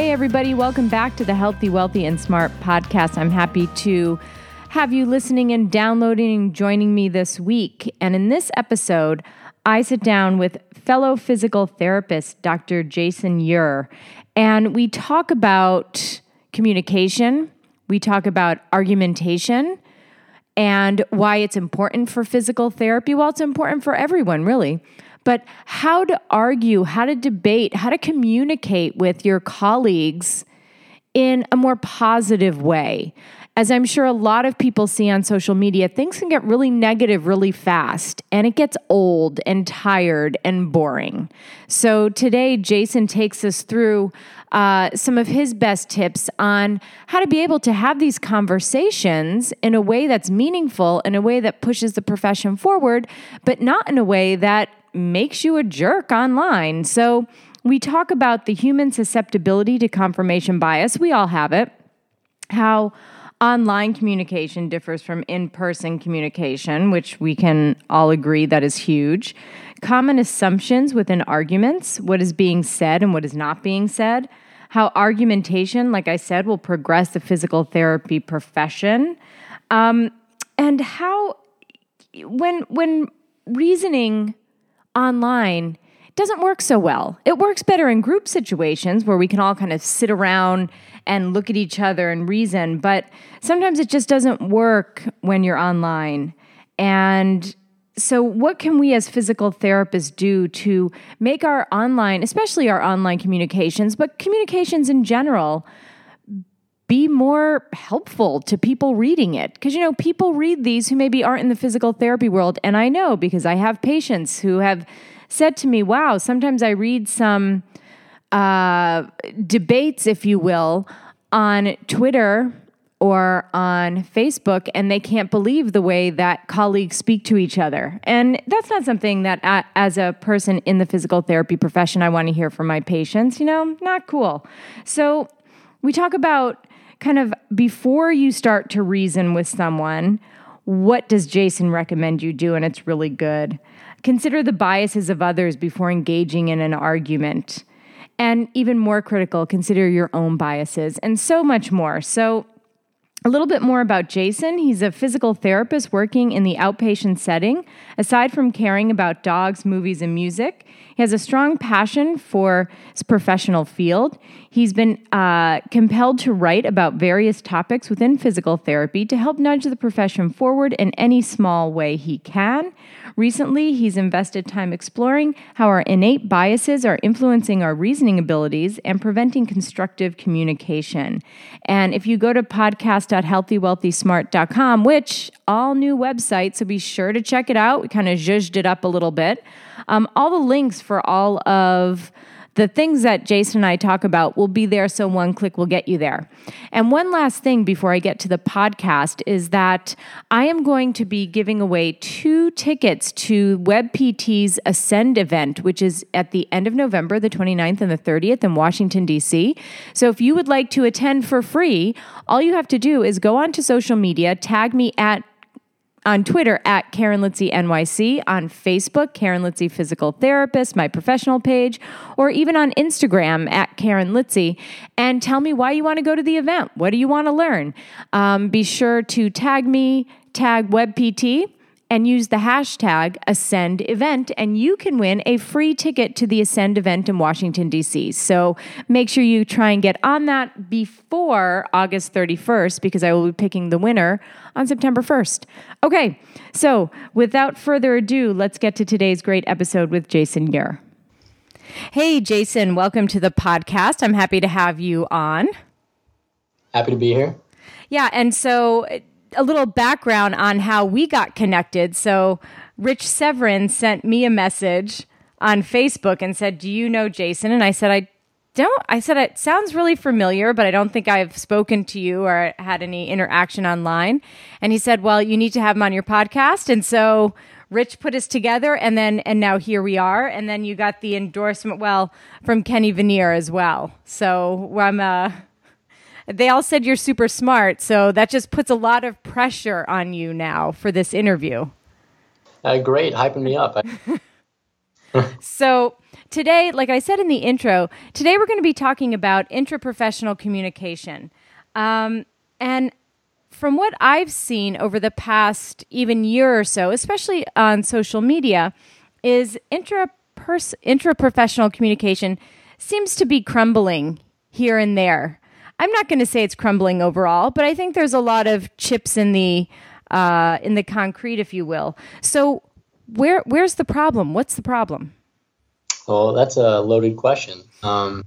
Hey, everybody, welcome back to the Healthy, Wealthy, and Smart podcast. I'm happy to have you listening and downloading and joining me this week. And in this episode, I sit down with fellow physical therapist, Dr. Jason Eure, and we talk about communication, we talk about argumentation, and why it's important for physical therapy. Well, it's important for everyone, really but how to argue, how to debate, how to communicate with your colleagues in a more positive way. As I'm sure a lot of people see on social media, things can get really negative really fast and it gets old and tired and boring. So today, Jason takes us through uh, some of his best tips on how to be able to have these conversations in a way that's meaningful, in a way that pushes the profession forward, but not in a way that makes you a jerk online. So, we talk about the human susceptibility to confirmation bias. We all have it. How online communication differs from in person communication, which we can all agree that is huge. Common assumptions within arguments, what is being said and what is not being said. How argumentation, like I said, will progress the physical therapy profession. Um, and how, when, when reasoning online doesn't work so well. It works better in group situations where we can all kind of sit around and look at each other and reason, but sometimes it just doesn't work when you're online. And so, what can we as physical therapists do to make our online, especially our online communications, but communications in general, be more helpful to people reading it. Because, you know, people read these who maybe aren't in the physical therapy world. And I know because I have patients who have said to me, wow, sometimes I read some uh, debates, if you will, on Twitter or on Facebook, and they can't believe the way that colleagues speak to each other. And that's not something that, as a person in the physical therapy profession, I want to hear from my patients. You know, not cool. So we talk about kind of before you start to reason with someone, what does Jason recommend you do? And it's really good. Consider the biases of others before engaging in an argument. And even more critical, consider your own biases and so much more. So, a little bit more about Jason. He's a physical therapist working in the outpatient setting. Aside from caring about dogs, movies, and music, he has a strong passion for his professional field. He's been uh, compelled to write about various topics within physical therapy to help nudge the profession forward in any small way he can. Recently, he's invested time exploring how our innate biases are influencing our reasoning abilities and preventing constructive communication. And if you go to podcast.healthywealthysmart.com, which all new website, so be sure to check it out. We kind of zhuzhed it up a little bit. Um, all the links for all of the things that Jason and I talk about will be there, so one click will get you there. And one last thing before I get to the podcast is that I am going to be giving away two tickets to WebPT's Ascend event, which is at the end of November, the 29th and the 30th in Washington, D.C. So if you would like to attend for free, all you have to do is go onto social media, tag me at on Twitter at Karen Litzy NYC, on Facebook, Karen Litzy Physical Therapist, my professional page, or even on Instagram at Karen Litzy, and tell me why you want to go to the event. What do you want to learn? Um, be sure to tag me, tag WebPT and use the hashtag Ascend event, and you can win a free ticket to the Ascend event in Washington, D.C. So make sure you try and get on that before August 31st because I will be picking the winner on September 1st. Okay, so without further ado, let's get to today's great episode with Jason Eure. Hey, Jason, welcome to the podcast. I'm happy to have you on. Happy to be here. Yeah, and so a little background on how we got connected. So, Rich Severin sent me a message on Facebook and said, Do you know Jason? And I said, I don't I said it sounds really familiar, but I don't think I've spoken to you or had any interaction online. And he said, "Well, you need to have him on your podcast." And so Rich put us together and then and now here we are. And then you got the endorsement well from Kenny Venere as well. So I'm uh they all said you're super smart, so that just puts a lot of pressure on you now for this interview. Uh, great, hyping me up. so today, like I said in the intro, today we're going to be talking about intraprofessional communication. Um, and from what I've seen over the past even year or so, especially on social media, is intrapers- intraprofessional communication seems to be crumbling here and there. I'm not going to say it's crumbling overall, but I think there's a lot of chips in the uh, in the concrete, if you will. So, where where's the problem? What's the problem? Well, that's a loaded question. Um,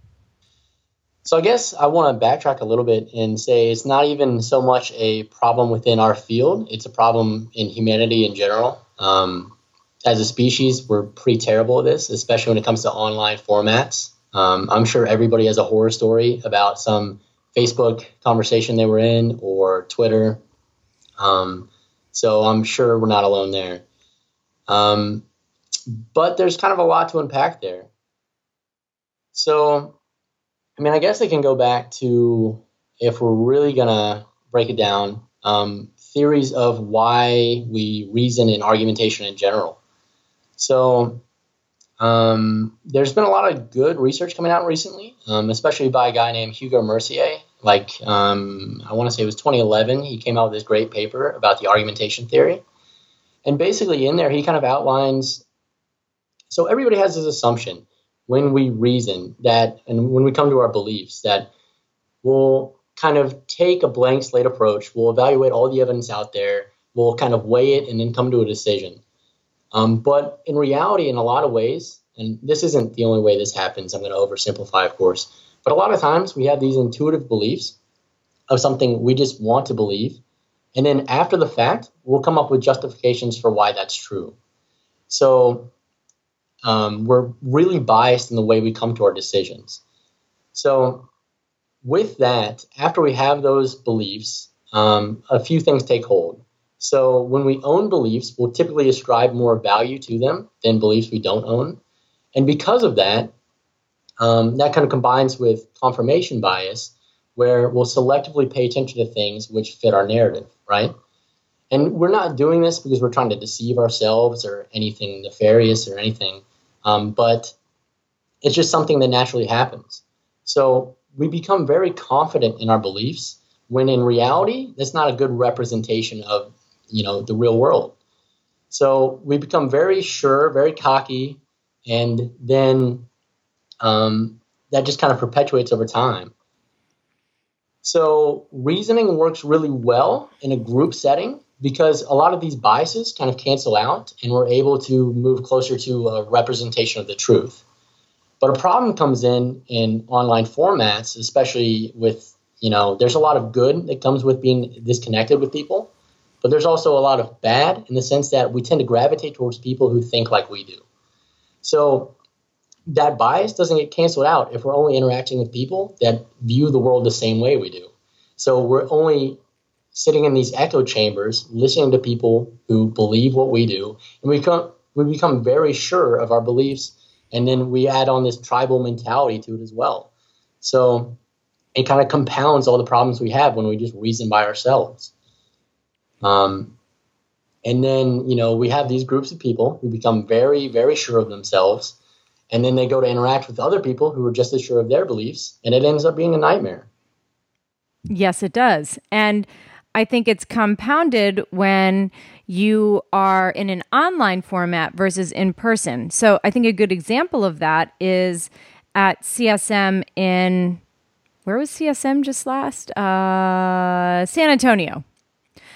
so I guess I want to backtrack a little bit and say it's not even so much a problem within our field; it's a problem in humanity in general. Um, as a species, we're pretty terrible at this, especially when it comes to online formats. Um, I'm sure everybody has a horror story about some Facebook conversation they were in or Twitter. Um, so I'm sure we're not alone there. Um, but there's kind of a lot to unpack there. So, I mean, I guess I can go back to if we're really going to break it down, um, theories of why we reason in argumentation in general. So, um, there's been a lot of good research coming out recently, um, especially by a guy named Hugo Mercier. Like, um, I want to say it was 2011. He came out with this great paper about the argumentation theory. And basically, in there, he kind of outlines so everybody has this assumption when we reason that, and when we come to our beliefs, that we'll kind of take a blank slate approach, we'll evaluate all the evidence out there, we'll kind of weigh it, and then come to a decision. Um, but in reality, in a lot of ways, and this isn't the only way this happens, I'm going to oversimplify, of course, but a lot of times we have these intuitive beliefs of something we just want to believe. And then after the fact, we'll come up with justifications for why that's true. So um, we're really biased in the way we come to our decisions. So, with that, after we have those beliefs, um, a few things take hold. So, when we own beliefs, we'll typically ascribe more value to them than beliefs we don't own. And because of that, um, that kind of combines with confirmation bias, where we'll selectively pay attention to things which fit our narrative, right? And we're not doing this because we're trying to deceive ourselves or anything nefarious or anything. Um, but it's just something that naturally happens. So we become very confident in our beliefs when in reality, that's not a good representation of you know the real world. So we become very sure, very cocky, and then um, that just kind of perpetuates over time. So reasoning works really well in a group setting because a lot of these biases kind of cancel out and we're able to move closer to a representation of the truth. But a problem comes in in online formats, especially with, you know, there's a lot of good that comes with being disconnected with people, but there's also a lot of bad in the sense that we tend to gravitate towards people who think like we do. So that bias doesn't get canceled out if we're only interacting with people that view the world the same way we do. So we're only sitting in these echo chambers, listening to people who believe what we do, and we become we become very sure of our beliefs, and then we add on this tribal mentality to it as well. So it kind of compounds all the problems we have when we just reason by ourselves. Um, and then you know we have these groups of people who become very very sure of themselves, and then they go to interact with other people who are just as sure of their beliefs, and it ends up being a nightmare. Yes, it does, and I think it's compounded when you are in an online format versus in person. So I think a good example of that is at CSM in where was CSM just last? Uh, San Antonio.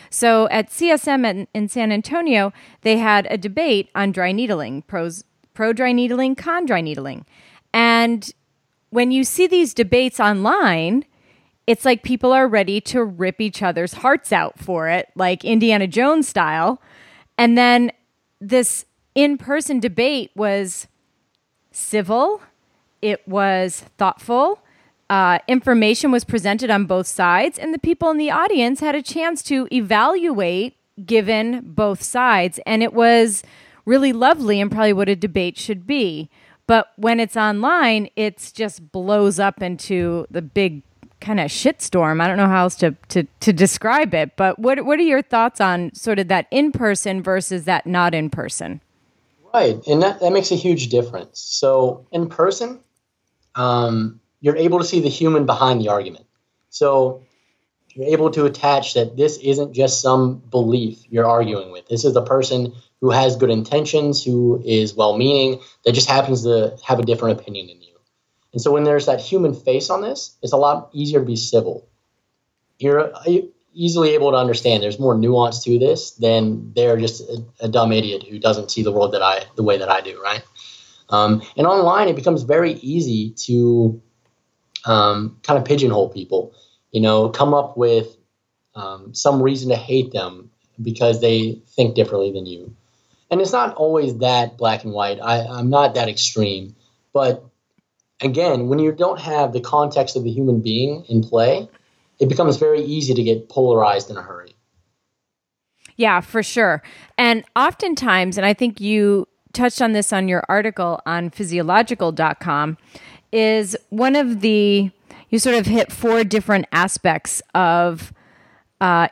So at CSM in, in, San Antonio, they had a debate on dry needling, pros, pro dry needling, con dry needling. And when you see these debates online, it's like people are ready to rip each other's hearts out for it, like Indiana Jones style. And then this in person debate was civil it was thoughtful. Uh, information was presented on both sides, and the people in the audience had a chance to evaluate given both sides. And it was really lovely and probably what a debate should be. But when it's online, it just blows up into the big kind of shitstorm. I don't know how else to, to, to describe it. But what, what are your thoughts on sort of that in person versus that not in person? Right. And that, that makes a huge difference. So in person, um, you're able to see the human behind the argument. So you're able to attach that this isn't just some belief you're arguing with. This is a person who has good intentions, who is well meaning, that just happens to have a different opinion than you. And so when there's that human face on this, it's a lot easier to be civil. You're easily able to understand there's more nuance to this than they're just a, a dumb idiot who doesn't see the world that I the way that I do, right? Um, and online, it becomes very easy to um, kind of pigeonhole people you know, come up with um, some reason to hate them because they think differently than you. And it's not always that black and white. I, I'm not that extreme. But again, when you don't have the context of the human being in play, it becomes very easy to get polarized in a hurry. Yeah, for sure. And oftentimes, and I think you touched on this on your article on physiological.com, is one of the you sort of hit four different aspects of uh,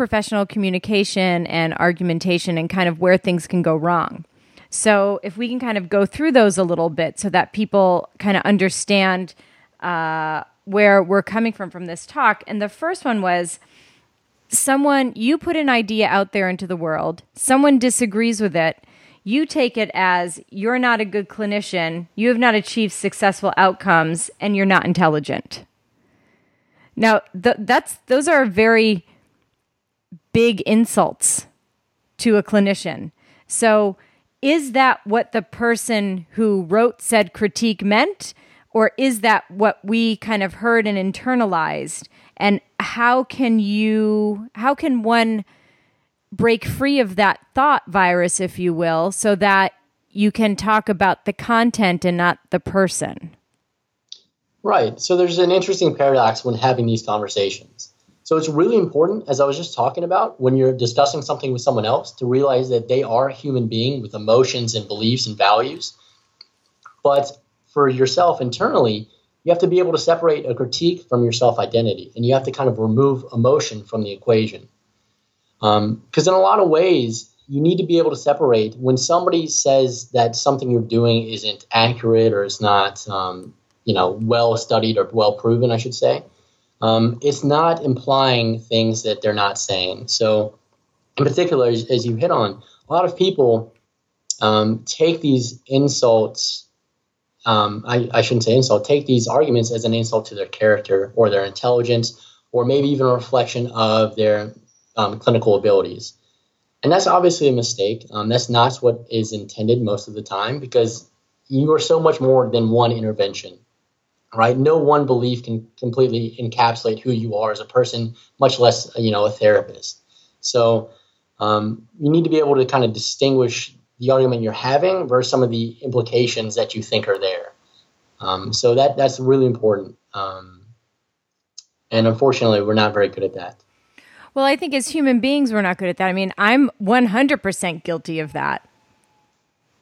interprofessional communication and argumentation and kind of where things can go wrong. So, if we can kind of go through those a little bit so that people kind of understand uh, where we're coming from from this talk. And the first one was someone, you put an idea out there into the world, someone disagrees with it, you take it as you're not a good clinician, you have not achieved successful outcomes, and you're not intelligent. Now, th- that's those are very big insults to a clinician. So, is that what the person who wrote said critique meant? Or is that what we kind of heard and internalized? And how can you, how can one break free of that thought virus, if you will, so that you can talk about the content and not the person. Right. So there's an interesting paradox when having these conversations. So it's really important, as I was just talking about, when you're discussing something with someone else, to realize that they are a human being with emotions and beliefs and values. But for yourself internally, you have to be able to separate a critique from your self identity, and you have to kind of remove emotion from the equation. Because um, in a lot of ways, you need to be able to separate when somebody says that something you're doing isn't accurate or is not, um, you know, well studied or well proven, I should say. Um, it's not implying things that they're not saying. So, in particular, as, as you hit on, a lot of people um, take these insults. Um, I, I shouldn't say insult. Take these arguments as an insult to their character or their intelligence, or maybe even a reflection of their um, clinical abilities. And that's obviously a mistake. Um, that's not what is intended most of the time because you are so much more than one intervention, right? No one belief can completely encapsulate who you are as a person, much less, you know, a therapist. So um, you need to be able to kind of distinguish the argument you're having versus some of the implications that you think are there. Um, so that that's really important. Um, and unfortunately, we're not very good at that. Well, I think as human beings, we're not good at that. I mean, I'm 100% guilty of that.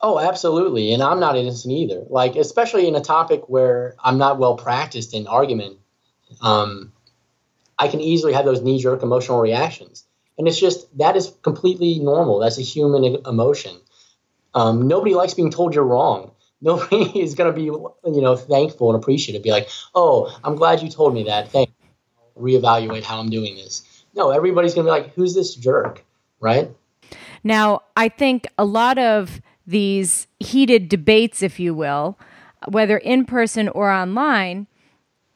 Oh, absolutely. And I'm not innocent either. Like, especially in a topic where I'm not well practiced in argument, um, I can easily have those knee jerk emotional reactions. And it's just that is completely normal. That's a human emotion. Um, nobody likes being told you're wrong. Nobody is going to be, you know, thankful and appreciative. Be like, oh, I'm glad you told me that. Thanks. Reevaluate how I'm doing this. No, everybody's going to be like, who's this jerk? Right? Now, I think a lot of these heated debates, if you will, whether in person or online,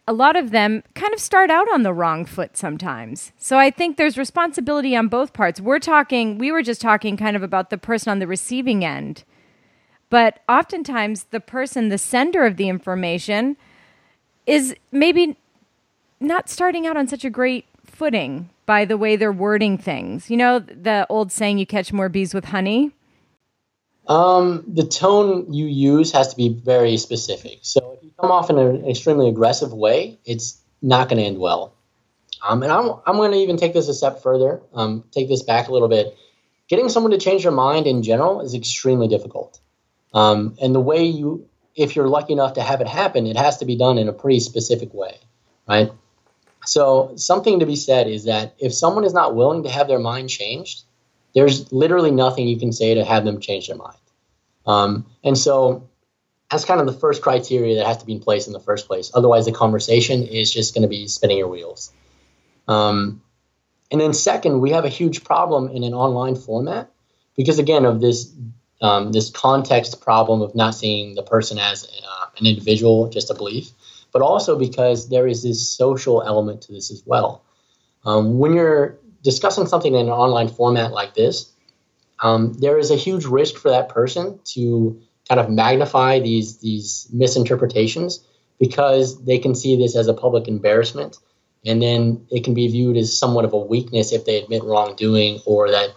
a lot of them kind of start out on the wrong foot sometimes. So I think there's responsibility on both parts. We're talking, we were just talking kind of about the person on the receiving end. But oftentimes, the person, the sender of the information, is maybe not starting out on such a great footing by the way they're wording things. You know, the old saying, you catch more bees with honey? Um, the tone you use has to be very specific. So if you come off in an extremely aggressive way, it's not going to end well. Um, and I'm, I'm going to even take this a step further, um, take this back a little bit. Getting someone to change their mind in general is extremely difficult. Um, and the way you, if you're lucky enough to have it happen, it has to be done in a pretty specific way, right? So, something to be said is that if someone is not willing to have their mind changed, there's literally nothing you can say to have them change their mind. Um, and so, that's kind of the first criteria that has to be in place in the first place. Otherwise, the conversation is just going to be spinning your wheels. Um, and then, second, we have a huge problem in an online format because, again, of this um, this context problem of not seeing the person as uh, an individual, just a belief but also because there is this social element to this as well. Um, when you're discussing something in an online format like this, um, there is a huge risk for that person to kind of magnify these these misinterpretations because they can see this as a public embarrassment, and then it can be viewed as somewhat of a weakness if they admit wrongdoing or that.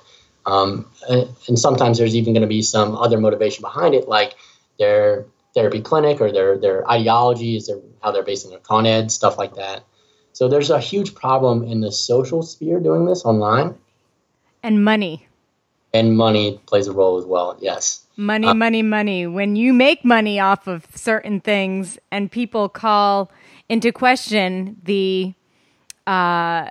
Um, and sometimes there's even going to be some other motivation behind it, like they're therapy clinic or their their ideology is their how they're basing their con ed stuff like that so there's a huge problem in the social sphere doing this online and money and money plays a role as well yes money uh, money money when you make money off of certain things and people call into question the uh,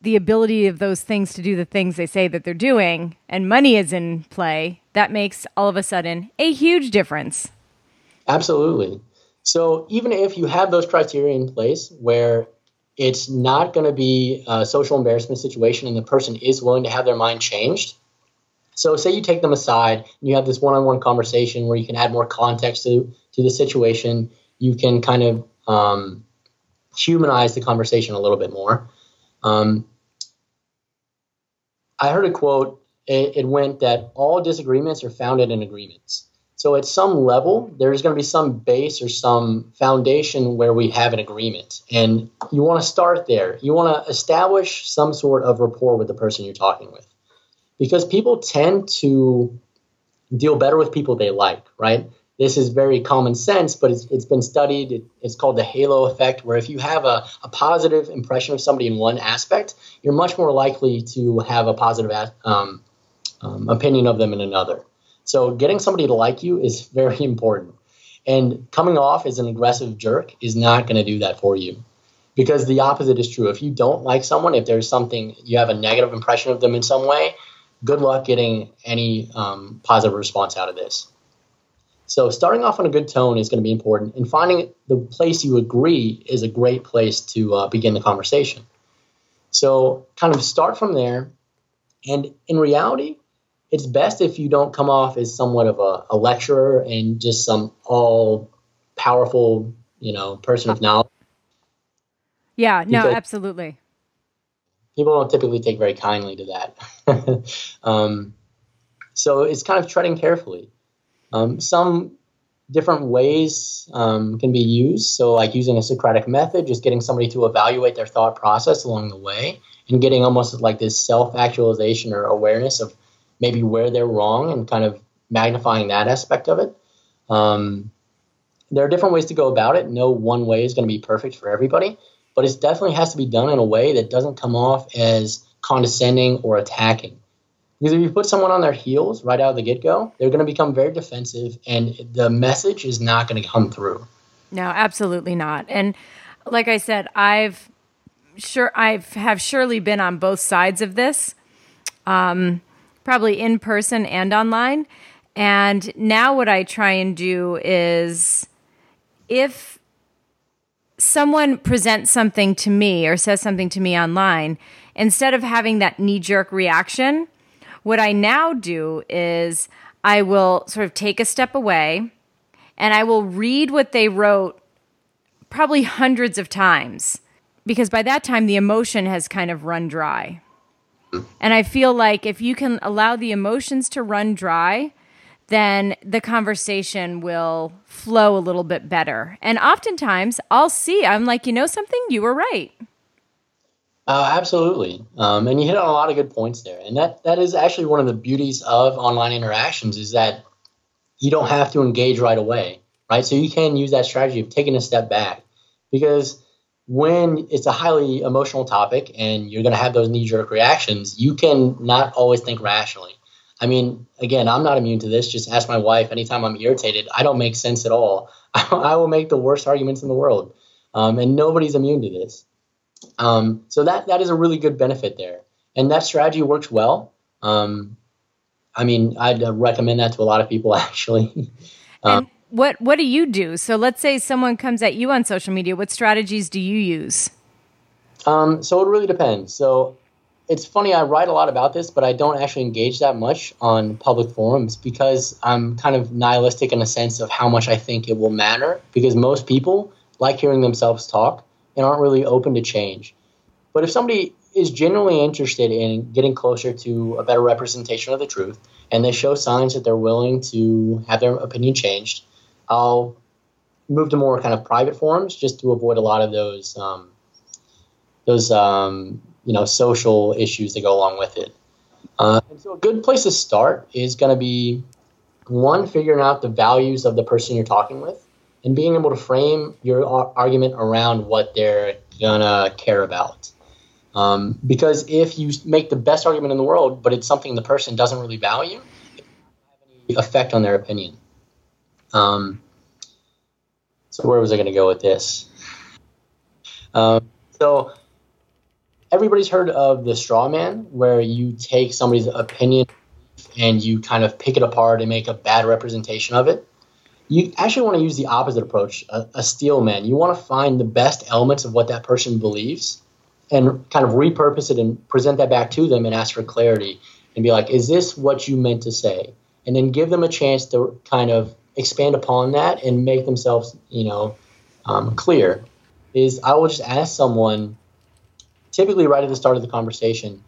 the ability of those things to do the things they say that they're doing and money is in play that makes all of a sudden a huge difference. Absolutely. So even if you have those criteria in place where it's not going to be a social embarrassment situation and the person is willing to have their mind changed. So say you take them aside and you have this one-on-one conversation where you can add more context to, to the situation. You can kind of um, humanize the conversation a little bit more. Um, I heard a quote it, it went that all disagreements are founded in agreements. So at some level, there's going to be some base or some foundation where we have an agreement. And you want to start there. You want to establish some sort of rapport with the person you're talking with. Because people tend to deal better with people they like, right? This is very common sense, but it's, it's been studied. It, it's called the halo effect, where if you have a, a positive impression of somebody in one aspect, you're much more likely to have a positive um, um, opinion of them in another. So getting somebody to like you is very important. And coming off as an aggressive jerk is not going to do that for you. Because the opposite is true. If you don't like someone, if there's something, you have a negative impression of them in some way, good luck getting any um, positive response out of this. So starting off on a good tone is going to be important. And finding the place you agree is a great place to uh, begin the conversation. So kind of start from there. And in reality, it's best if you don't come off as somewhat of a, a lecturer and just some all powerful, you know, person of knowledge. Yeah, no, absolutely. People don't typically take very kindly to that. um, so it's kind of treading carefully. Um, some different ways um, can be used. So, like using a Socratic method, just getting somebody to evaluate their thought process along the way and getting almost like this self actualization or awareness of maybe where they're wrong and kind of magnifying that aspect of it. Um, there are different ways to go about it. No one way is going to be perfect for everybody, but it definitely has to be done in a way that doesn't come off as condescending or attacking. Because if you put someone on their heels right out of the get go, they're going to become very defensive and the message is not going to come through. No, absolutely not. And like I said, I've sure I've have surely been on both sides of this. Um, probably in person and online. And now what I try and do is if someone presents something to me or says something to me online, instead of having that knee jerk reaction, what I now do is I will sort of take a step away and I will read what they wrote probably hundreds of times because by that time the emotion has kind of run dry. And I feel like if you can allow the emotions to run dry, then the conversation will flow a little bit better. And oftentimes I'll see, I'm like, you know something? You were right. Uh, absolutely, um, and you hit on a lot of good points there, and that that is actually one of the beauties of online interactions is that you don't have to engage right away, right? So you can use that strategy of taking a step back, because when it's a highly emotional topic and you're going to have those knee jerk reactions, you can not always think rationally. I mean, again, I'm not immune to this. Just ask my wife. Anytime I'm irritated, I don't make sense at all. I will make the worst arguments in the world, um, and nobody's immune to this. Um, so that that is a really good benefit there, and that strategy works well. Um, I mean, I'd recommend that to a lot of people actually. Um, what what do you do? So let's say someone comes at you on social media. What strategies do you use? Um, so it really depends. So it's funny. I write a lot about this, but I don't actually engage that much on public forums because I'm kind of nihilistic in a sense of how much I think it will matter. Because most people like hearing themselves talk and aren't really open to change. But if somebody is genuinely interested in getting closer to a better representation of the truth and they show signs that they're willing to have their opinion changed, I'll move to more kind of private forums just to avoid a lot of those um, those um, you know social issues that go along with it. Uh, and so a good place to start is going to be one figuring out the values of the person you're talking with and being able to frame your argument around what they're gonna care about. Um, because if you make the best argument in the world, but it's something the person doesn't really value, it doesn't have any effect on their opinion. Um, so where was I going to go with this? Um, so everybody's heard of the straw man, where you take somebody's opinion and you kind of pick it apart and make a bad representation of it. You actually want to use the opposite approach, a, a steel man. You want to find the best elements of what that person believes and kind of repurpose it and present that back to them and ask for clarity and be like, is this what you meant to say? And then give them a chance to kind of expand upon that and make themselves, you know, um, clear, is I will just ask someone, typically right at the start of the conversation,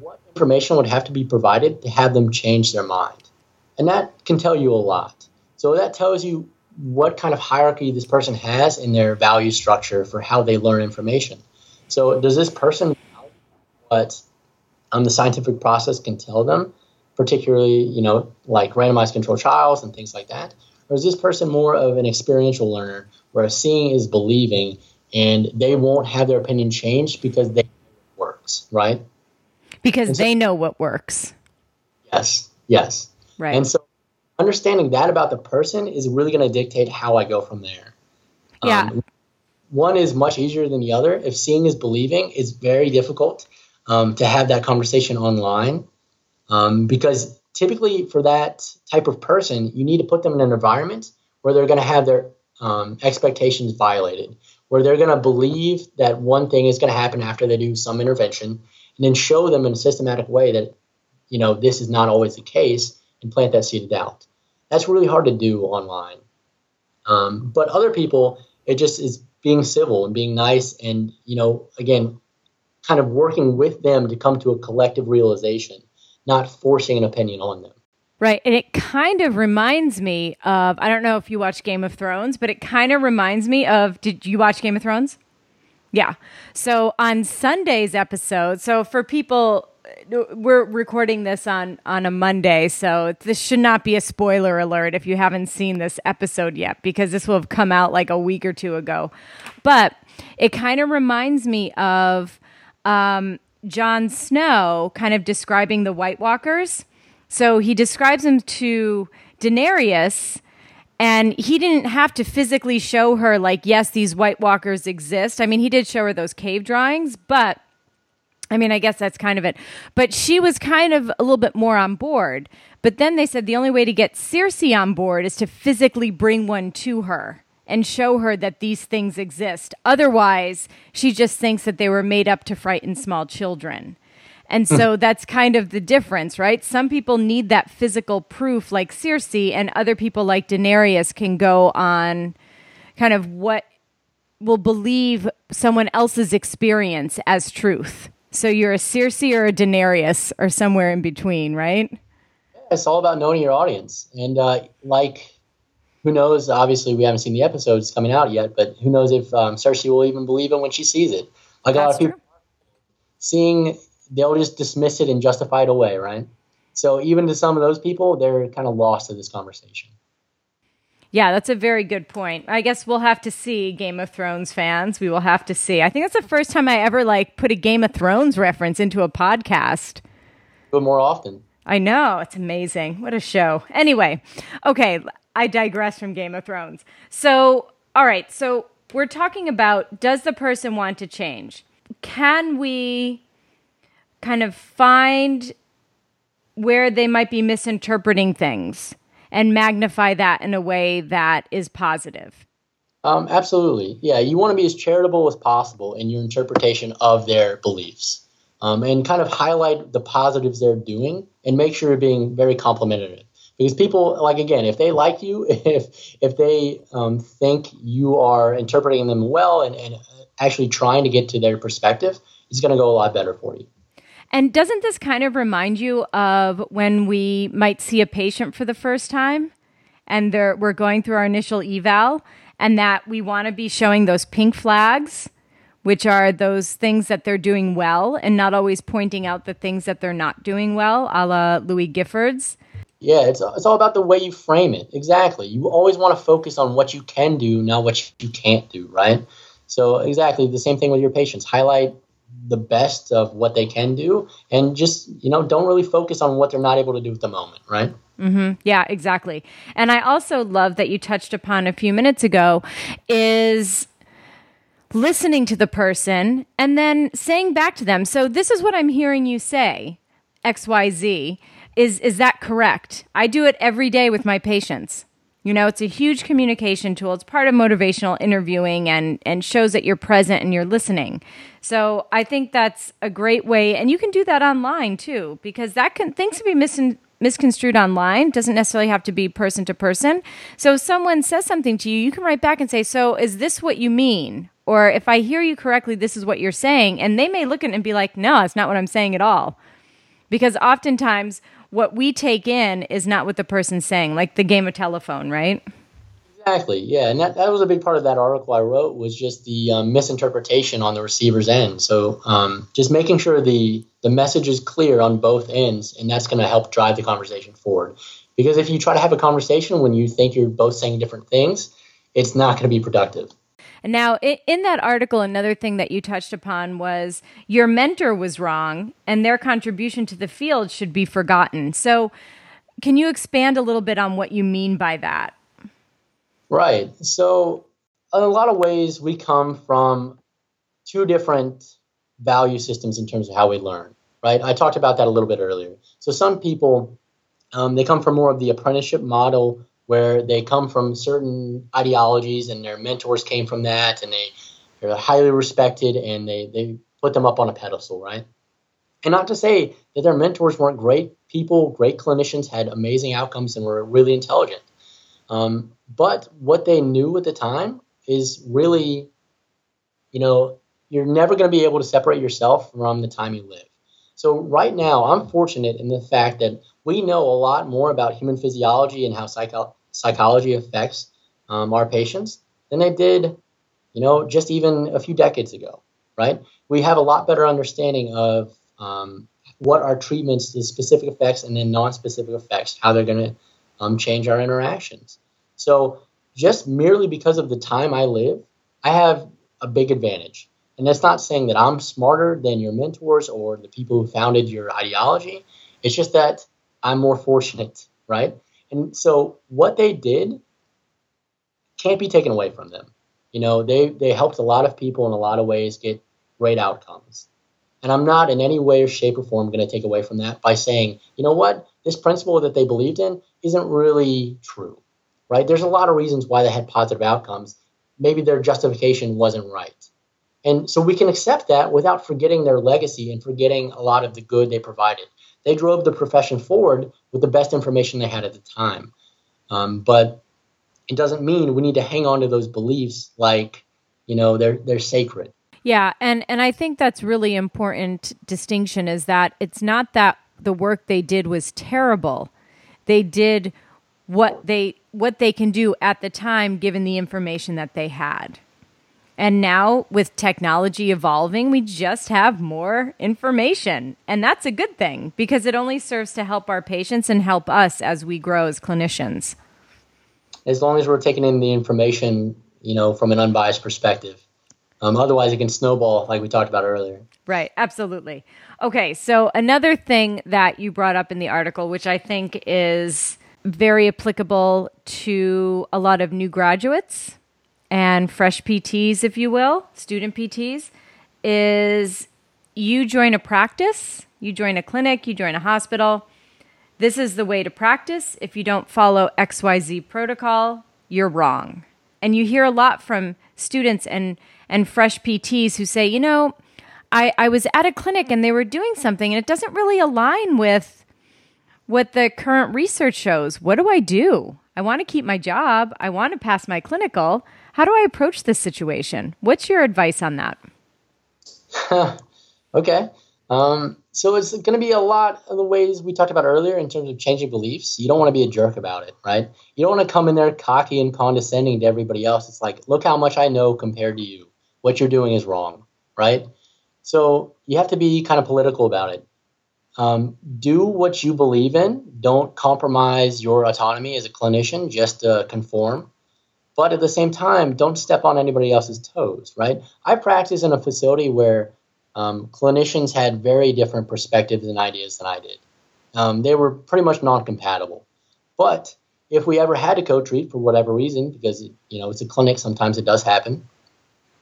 what information would have to be provided to have them change their mind? And that can tell you a lot. So that tells you what kind of hierarchy this person has in their value structure for how they learn information. So does this person what um, the scientific process can tell them? Particularly, you know, like randomized controlled trials and things like that? Or is this person more of an experiential learner where seeing is believing and they won't have their opinion changed because they works, right? Because they know what works. Yes, yes. Right. And so understanding that about the person is really going to dictate how I go from there. Yeah. Um, one is much easier than the other. If seeing is believing, it's very difficult um, to have that conversation online um, because typically for that type of person, you need to put them in an environment where they're going to have their um, expectations violated, where they're going to believe that one thing is going to happen after they do some intervention, and then show them in a systematic way that you know this is not always the case, and plant that seed of doubt. That's really hard to do online. Um, but other people, it just is being civil and being nice, and you know, again, kind of working with them to come to a collective realization not forcing an opinion on them. Right. And it kind of reminds me of I don't know if you watch Game of Thrones, but it kind of reminds me of did you watch Game of Thrones? Yeah. So on Sunday's episode, so for people we're recording this on on a Monday, so this should not be a spoiler alert if you haven't seen this episode yet because this will have come out like a week or two ago. But it kind of reminds me of um, Jon Snow kind of describing the White Walkers. So he describes them to Daenerys, and he didn't have to physically show her, like, yes, these White Walkers exist. I mean, he did show her those cave drawings, but I mean, I guess that's kind of it. But she was kind of a little bit more on board. But then they said the only way to get Cersei on board is to physically bring one to her and show her that these things exist. Otherwise, she just thinks that they were made up to frighten small children. And so hmm. that's kind of the difference, right? Some people need that physical proof, like Cersei, and other people, like Daenerys, can go on kind of what will believe someone else's experience as truth. So you're a Cersei or a Daenerys or somewhere in between, right? It's all about knowing your audience. And uh, like who knows? Obviously, we haven't seen the episodes coming out yet, but who knows if um, Cersei will even believe it when she sees it? Like That's a lot of people, true. seeing they'll just dismiss it and justify it away, right? So even to some of those people, they're kind of lost to this conversation. Yeah, that's a very good point. I guess we'll have to see Game of Thrones fans. We will have to see. I think that's the first time I ever like put a Game of Thrones reference into a podcast. But more often. I know. It's amazing. What a show. Anyway, okay, I digress from Game of Thrones. So, all right, so we're talking about does the person want to change? Can we kind of find where they might be misinterpreting things and magnify that in a way that is positive? Um, absolutely. Yeah, you want to be as charitable as possible in your interpretation of their beliefs um, and kind of highlight the positives they're doing and make sure you're being very complimentary because people like again if they like you if if they um, think you are interpreting them well and, and actually trying to get to their perspective it's going to go a lot better for you and doesn't this kind of remind you of when we might see a patient for the first time and we're going through our initial eval and that we want to be showing those pink flags which are those things that they're doing well and not always pointing out the things that they're not doing well, a la Louis Giffords. Yeah, it's, it's all about the way you frame it. Exactly. You always want to focus on what you can do, not what you can't do, right? So, exactly the same thing with your patients. Highlight the best of what they can do and just, you know, don't really focus on what they're not able to do at the moment, right? Mm-hmm. Yeah, exactly. And I also love that you touched upon a few minutes ago is listening to the person and then saying back to them, so this is what I'm hearing you say, XYZ. Is is that correct? I do it every day with my patients. You know, it's a huge communication tool. It's part of motivational interviewing and and shows that you're present and you're listening. So I think that's a great way, and you can do that online too, because that can things can be mis- misconstrued online. Doesn't necessarily have to be person to person. So if someone says something to you, you can write back and say, "So is this what you mean?" Or if I hear you correctly, this is what you're saying, and they may look at it and be like, "No, it's not what I'm saying at all," because oftentimes what we take in is not what the person's saying, like the game of telephone, right? Exactly. Yeah, and that, that was a big part of that article I wrote was just the um, misinterpretation on the receiver's end. So um, just making sure the the message is clear on both ends, and that's going to help drive the conversation forward. Because if you try to have a conversation when you think you're both saying different things, it's not going to be productive. Now, in that article, another thing that you touched upon was your mentor was wrong and their contribution to the field should be forgotten. So, can you expand a little bit on what you mean by that? Right. So, in a lot of ways, we come from two different value systems in terms of how we learn. Right. I talked about that a little bit earlier. So, some people um, they come from more of the apprenticeship model where they come from certain ideologies and their mentors came from that and they they're highly respected and they they put them up on a pedestal right? And not to say that their mentors weren't great people great clinicians had amazing outcomes and were really intelligent. Um, but what they knew at the time is really you know you're never going to be able to separate yourself from the time you live. So right now i'm fortunate in the fact that we know a lot more about human physiology and how psycho- psychology affects um, our patients than they did, you know, just even a few decades ago, right? We have a lot better understanding of um, what our treatments, the specific effects, and then non-specific effects, how they're going to um, change our interactions. So just merely because of the time I live, I have a big advantage. And that's not saying that I'm smarter than your mentors or the people who founded your ideology. It's just that I'm more fortunate, right? And so what they did can't be taken away from them. You know, they they helped a lot of people in a lot of ways get great outcomes. And I'm not in any way or shape or form going to take away from that by saying, you know what, this principle that they believed in isn't really true. Right? There's a lot of reasons why they had positive outcomes. Maybe their justification wasn't right. And so we can accept that without forgetting their legacy and forgetting a lot of the good they provided they drove the profession forward with the best information they had at the time. Um, but it doesn't mean we need to hang on to those beliefs like, you know, they're they're sacred. Yeah, and and I think that's really important distinction is that it's not that the work they did was terrible. They did what they what they can do at the time given the information that they had. And now, with technology evolving, we just have more information. And that's a good thing because it only serves to help our patients and help us as we grow as clinicians. As long as we're taking in the information, you know, from an unbiased perspective. Um, otherwise, it can snowball, like we talked about earlier. Right, absolutely. Okay, so another thing that you brought up in the article, which I think is very applicable to a lot of new graduates and fresh PTs, if you will, student PTs, is you join a practice, you join a clinic, you join a hospital. This is the way to practice. If you don't follow XYZ protocol, you're wrong. And you hear a lot from students and, and fresh PTs who say, you know, I, I was at a clinic and they were doing something and it doesn't really align with what the current research shows. What do I do? I want to keep my job. I want to pass my clinical. How do I approach this situation? What's your advice on that? okay. Um, so it's going to be a lot of the ways we talked about earlier in terms of changing beliefs. You don't want to be a jerk about it, right? You don't want to come in there cocky and condescending to everybody else. It's like, look how much I know compared to you. What you're doing is wrong, right? So you have to be kind of political about it. Um, do what you believe in. Don't compromise your autonomy as a clinician just to conform. But at the same time, don't step on anybody else's toes, right? I practice in a facility where um, clinicians had very different perspectives and ideas than I did. Um, they were pretty much non-compatible. But if we ever had to co-treat for whatever reason, because you know it's a clinic, sometimes it does happen.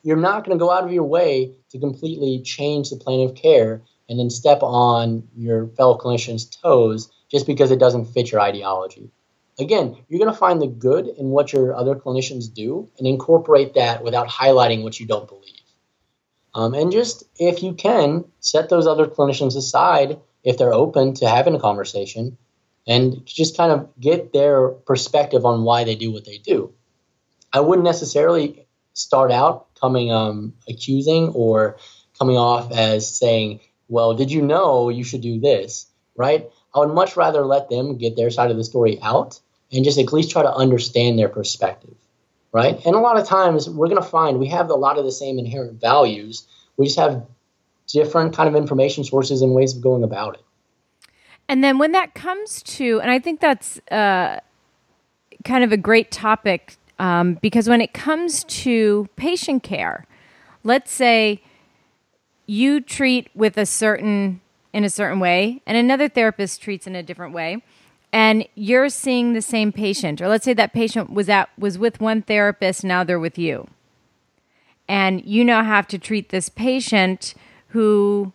You're not going to go out of your way to completely change the plan of care and then step on your fellow clinician's toes just because it doesn't fit your ideology. Again, you're going to find the good in what your other clinicians do and incorporate that without highlighting what you don't believe. Um, and just, if you can, set those other clinicians aside if they're open to having a conversation and just kind of get their perspective on why they do what they do. I wouldn't necessarily start out coming um, accusing or coming off as saying, well, did you know you should do this? Right? I would much rather let them get their side of the story out and just at least try to understand their perspective. Right? And a lot of times we're going to find we have a lot of the same inherent values. We just have different kind of information sources and ways of going about it. And then when that comes to, and I think that's uh, kind of a great topic um, because when it comes to patient care, let's say you treat with a certain in a certain way and another therapist treats in a different way and you're seeing the same patient or let's say that patient was at was with one therapist now they're with you and you now have to treat this patient who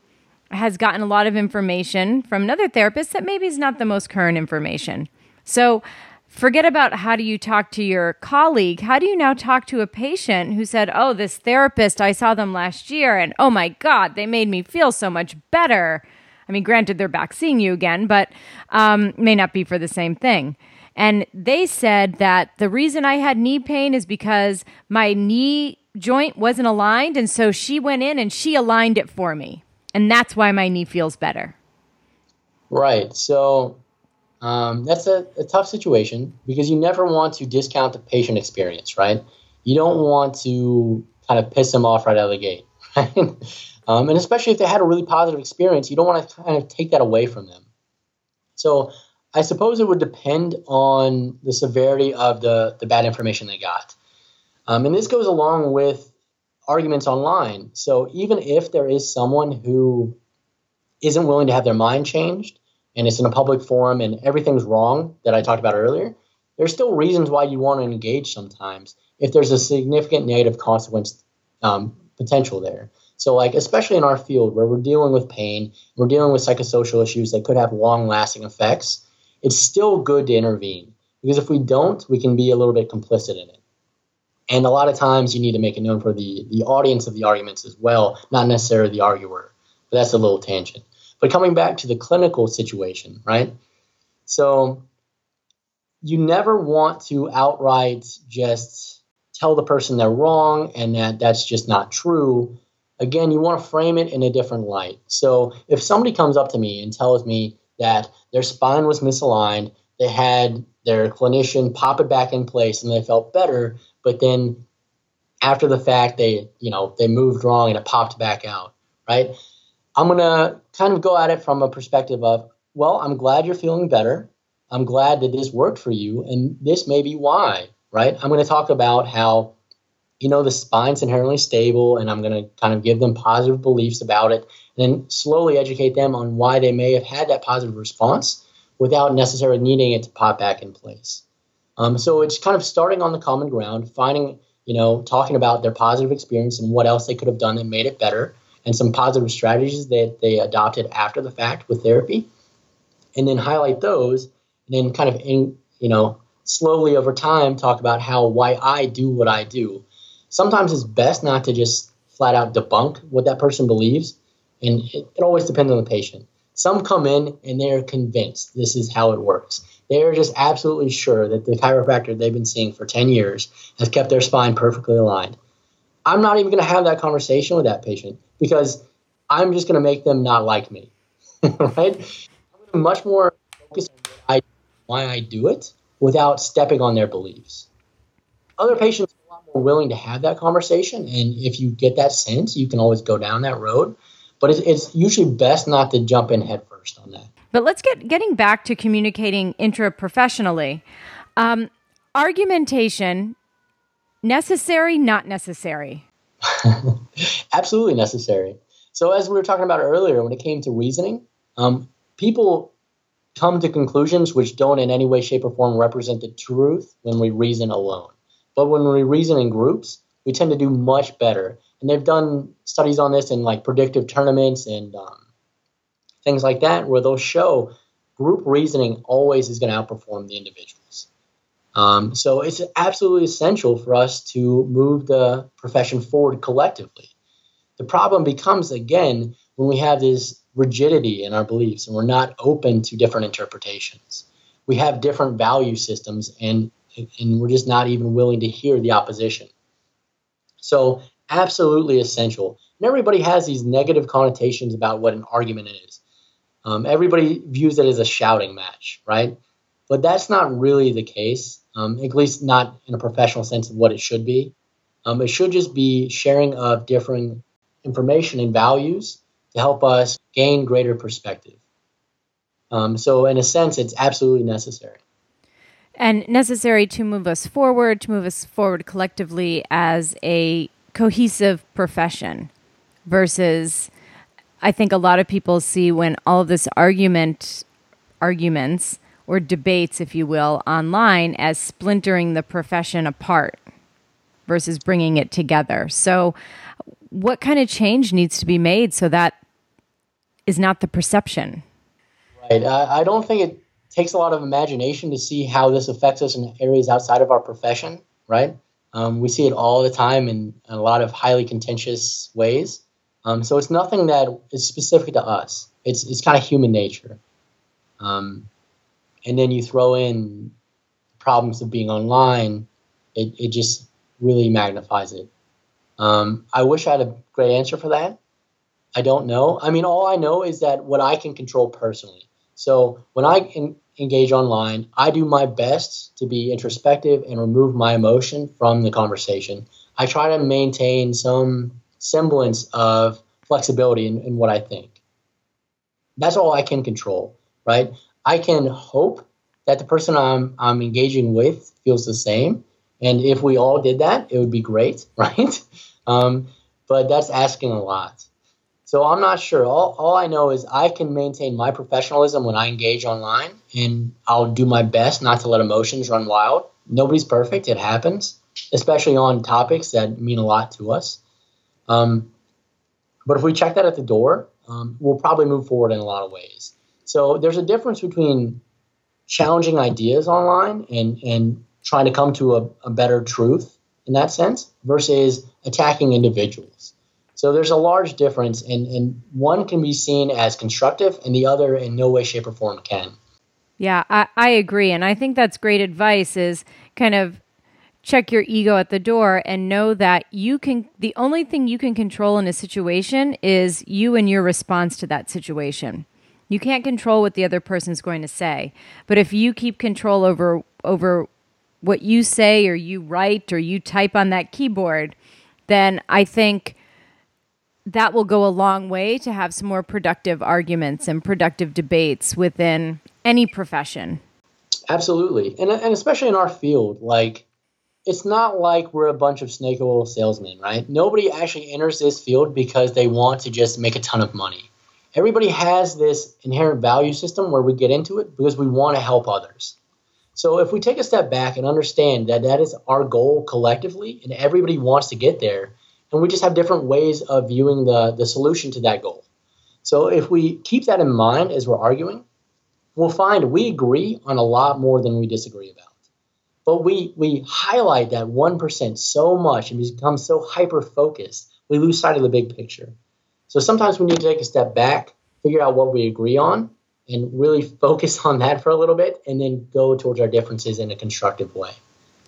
has gotten a lot of information from another therapist that maybe is not the most current information so Forget about how do you talk to your colleague. How do you now talk to a patient who said, Oh, this therapist, I saw them last year, and oh my God, they made me feel so much better. I mean, granted, they're back seeing you again, but um, may not be for the same thing. And they said that the reason I had knee pain is because my knee joint wasn't aligned. And so she went in and she aligned it for me. And that's why my knee feels better. Right. So um, that's a, a, tough situation because you never want to discount the patient experience, right? You don't want to kind of piss them off right out of the gate, right? Um, and especially if they had a really positive experience, you don't want to kind of take that away from them. So I suppose it would depend on the severity of the, the bad information they got. Um, and this goes along with arguments online. So even if there is someone who isn't willing to have their mind changed, and it's in a public forum and everything's wrong that I talked about earlier, there's still reasons why you want to engage sometimes if there's a significant negative consequence um, potential there. So, like, especially in our field where we're dealing with pain, we're dealing with psychosocial issues that could have long lasting effects, it's still good to intervene because if we don't, we can be a little bit complicit in it. And a lot of times you need to make it known for the, the audience of the arguments as well, not necessarily the arguer. But that's a little tangent. But coming back to the clinical situation, right? So you never want to outright just tell the person they're wrong and that that's just not true. Again, you want to frame it in a different light. So if somebody comes up to me and tells me that their spine was misaligned, they had their clinician pop it back in place and they felt better, but then after the fact they you know they moved wrong and it popped back out right? I'm going to kind of go at it from a perspective of well i'm glad you're feeling better. I'm glad that this worked for you and this may be why right? I'm going to talk about how you know the spine's inherently stable and i'm going to kind of give them positive beliefs about it and then slowly educate them on why they may have had that positive response without necessarily needing it to pop back in place um, so it's kind of starting on the common ground finding you know, talking about their positive experience and what else they could have done that made it better, and some positive strategies that they adopted after the fact with therapy, and then highlight those, and then kind of in, you know, slowly over time talk about how why I do what I do. Sometimes it's best not to just flat out debunk what that person believes, and it, it always depends on the patient. Some come in and they're convinced this is how it works. They're just absolutely sure that the chiropractor they've been seeing for 10 years has kept their spine perfectly aligned. I'm not even going to have that conversation with that patient because I'm just going to make them not like me. right? I'm much more focused on I, why I do it without stepping on their beliefs. Other patients are a lot more willing to have that conversation, and if you get that sense, you can always go down that road. But it's, it's usually best not to jump in headfirst on that. But let's get getting back to communicating intraprofessionally. Um, argumentation necessary, not necessary. Absolutely necessary. So, as we were talking about earlier, when it came to reasoning, um, people come to conclusions which don't in any way, shape, or form represent the truth when we reason alone. But when we reason in groups, we tend to do much better. And they've done studies on this in like predictive tournaments and um, things like that, where they'll show group reasoning always is going to outperform the individuals. Um, so it's absolutely essential for us to move the profession forward collectively. The problem becomes, again, when we have this rigidity in our beliefs and we're not open to different interpretations. We have different value systems and, and we're just not even willing to hear the opposition. So, absolutely essential. And everybody has these negative connotations about what an argument is. Um, everybody views it as a shouting match, right? But that's not really the case, um, at least not in a professional sense of what it should be. Um, it should just be sharing of different information and values to help us gain greater perspective. Um, so, in a sense, it's absolutely necessary. And necessary to move us forward, to move us forward collectively as a cohesive profession versus I think a lot of people see when all of this argument, arguments or debates, if you will, online as splintering the profession apart versus bringing it together. So, what kind of change needs to be made so that is not the perception? Right. I, I don't think it takes a lot of imagination to see how this affects us in areas outside of our profession, right? Um, we see it all the time in, in a lot of highly contentious ways. Um, so it's nothing that is specific to us. It's it's kind of human nature. Um, and then you throw in problems of being online, it, it just really magnifies it. Um, I wish I had a great answer for that. I don't know. I mean, all I know is that what I can control personally. So when I engage online, I do my best to be introspective and remove my emotion from the conversation. I try to maintain some semblance of flexibility in, in what I think. That's all I can control, right? I can hope that the person I'm, I'm engaging with feels the same. And if we all did that, it would be great, right? Um, but that's asking a lot. So I'm not sure. All, all I know is I can maintain my professionalism when I engage online, and I'll do my best not to let emotions run wild. Nobody's perfect, it happens, especially on topics that mean a lot to us. Um, but if we check that at the door, um, we'll probably move forward in a lot of ways. So there's a difference between challenging ideas online and, and trying to come to a, a better truth in that sense versus attacking individuals. So there's a large difference, and, and one can be seen as constructive, and the other in no way, shape, or form can. Yeah, I, I agree, and I think that's great advice. Is kind of check your ego at the door and know that you can the only thing you can control in a situation is you and your response to that situation. You can't control what the other person's going to say, but if you keep control over over what you say or you write or you type on that keyboard, then I think that will go a long way to have some more productive arguments and productive debates within any profession. Absolutely. And, and especially in our field, like, it's not like we're a bunch of snake oil salesmen, right? Nobody actually enters this field because they want to just make a ton of money. Everybody has this inherent value system where we get into it because we want to help others. So if we take a step back and understand that that is our goal collectively and everybody wants to get there, and we just have different ways of viewing the, the solution to that goal. So if we keep that in mind as we're arguing, we'll find we agree on a lot more than we disagree about. But we we highlight that 1% so much and become so hyper focused, we lose sight of the big picture. So sometimes we need to take a step back, figure out what we agree on, and really focus on that for a little bit, and then go towards our differences in a constructive way.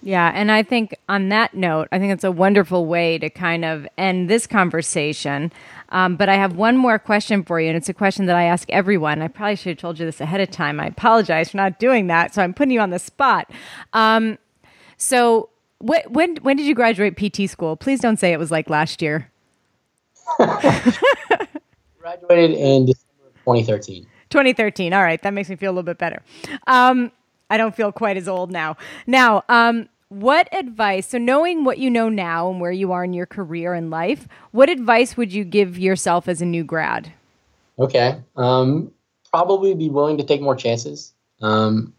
Yeah, and I think on that note, I think it's a wonderful way to kind of end this conversation. Um, but I have one more question for you, and it's a question that I ask everyone. I probably should have told you this ahead of time. I apologize for not doing that, so I'm putting you on the spot. Um, so, wh- when when did you graduate PT school? Please don't say it was like last year. Graduated in December of 2013. 2013. All right, that makes me feel a little bit better. Um, I don't feel quite as old now. Now, um, what advice, so knowing what you know now and where you are in your career and life, what advice would you give yourself as a new grad? Okay. Um, probably be willing to take more chances. Um,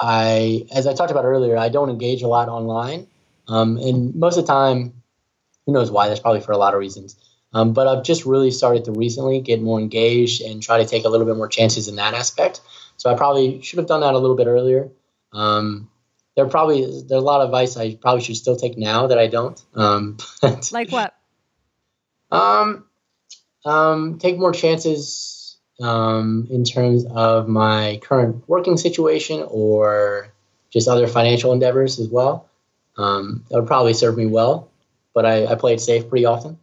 I, as I talked about earlier, I don't engage a lot online. Um, and most of the time, who knows why? That's probably for a lot of reasons. Um, but I've just really started to recently get more engaged and try to take a little bit more chances in that aspect. So I probably should have done that a little bit earlier. Um, there probably there are a lot of advice I probably should still take now that I don't. Um, but, like what? Um, um, take more chances um, in terms of my current working situation or just other financial endeavors as well. Um, that would probably serve me well, but I, I play it safe pretty often.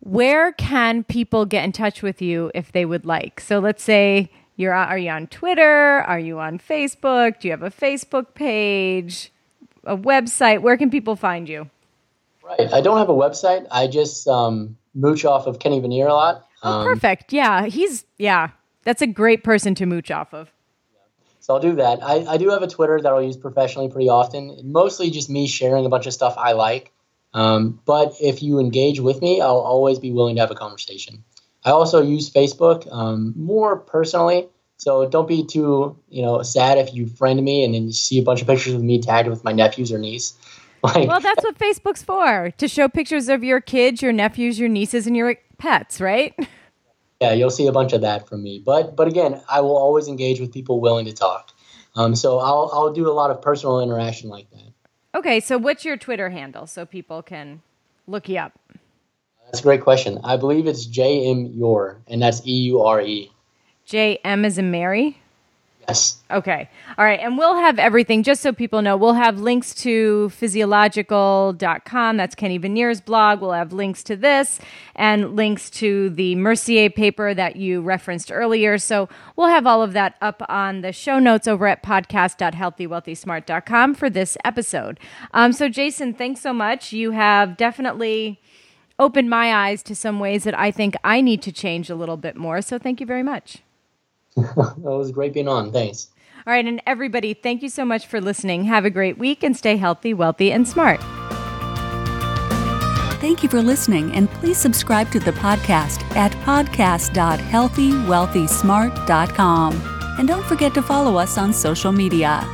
Where can people get in touch with you if they would like? So let's say you're are you on Twitter? Are you on Facebook? Do you have a Facebook page? A website? Where can people find you? Right. I don't have a website. I just um, mooch off of Kenny Venere a lot. Oh, um, perfect. Yeah, he's yeah. That's a great person to mooch off of. So I'll do that. I, I do have a Twitter that I'll use professionally pretty often. Mostly just me sharing a bunch of stuff I like. Um, but if you engage with me, I'll always be willing to have a conversation. I also use Facebook um, more personally. So don't be too, you know, sad if you friend me and then you see a bunch of pictures of me tagged with my nephews or niece. Like, well, that's what Facebook's for to show pictures of your kids, your nephews, your nieces, and your pets, right? Yeah, you'll see a bunch of that from me. But but again, I will always engage with people willing to talk. Um, so I'll I'll do a lot of personal interaction like that. Okay, so what's your Twitter handle so people can look you up? That's a great question. I believe it's JM Eure, and that's E U R E. J M is in Mary? Yes. Okay. All right. And we'll have everything, just so people know, we'll have links to physiological.com. That's Kenny Venere's blog. We'll have links to this and links to the Mercier paper that you referenced earlier. So we'll have all of that up on the show notes over at podcast.healthywealthysmart.com for this episode. Um, so, Jason, thanks so much. You have definitely opened my eyes to some ways that I think I need to change a little bit more. So thank you very much. it was great being on. Thanks. All right. And everybody, thank you so much for listening. Have a great week and stay healthy, wealthy, and smart. Thank you for listening, and please subscribe to the podcast at podcast.healthywealthysmart.com. And don't forget to follow us on social media.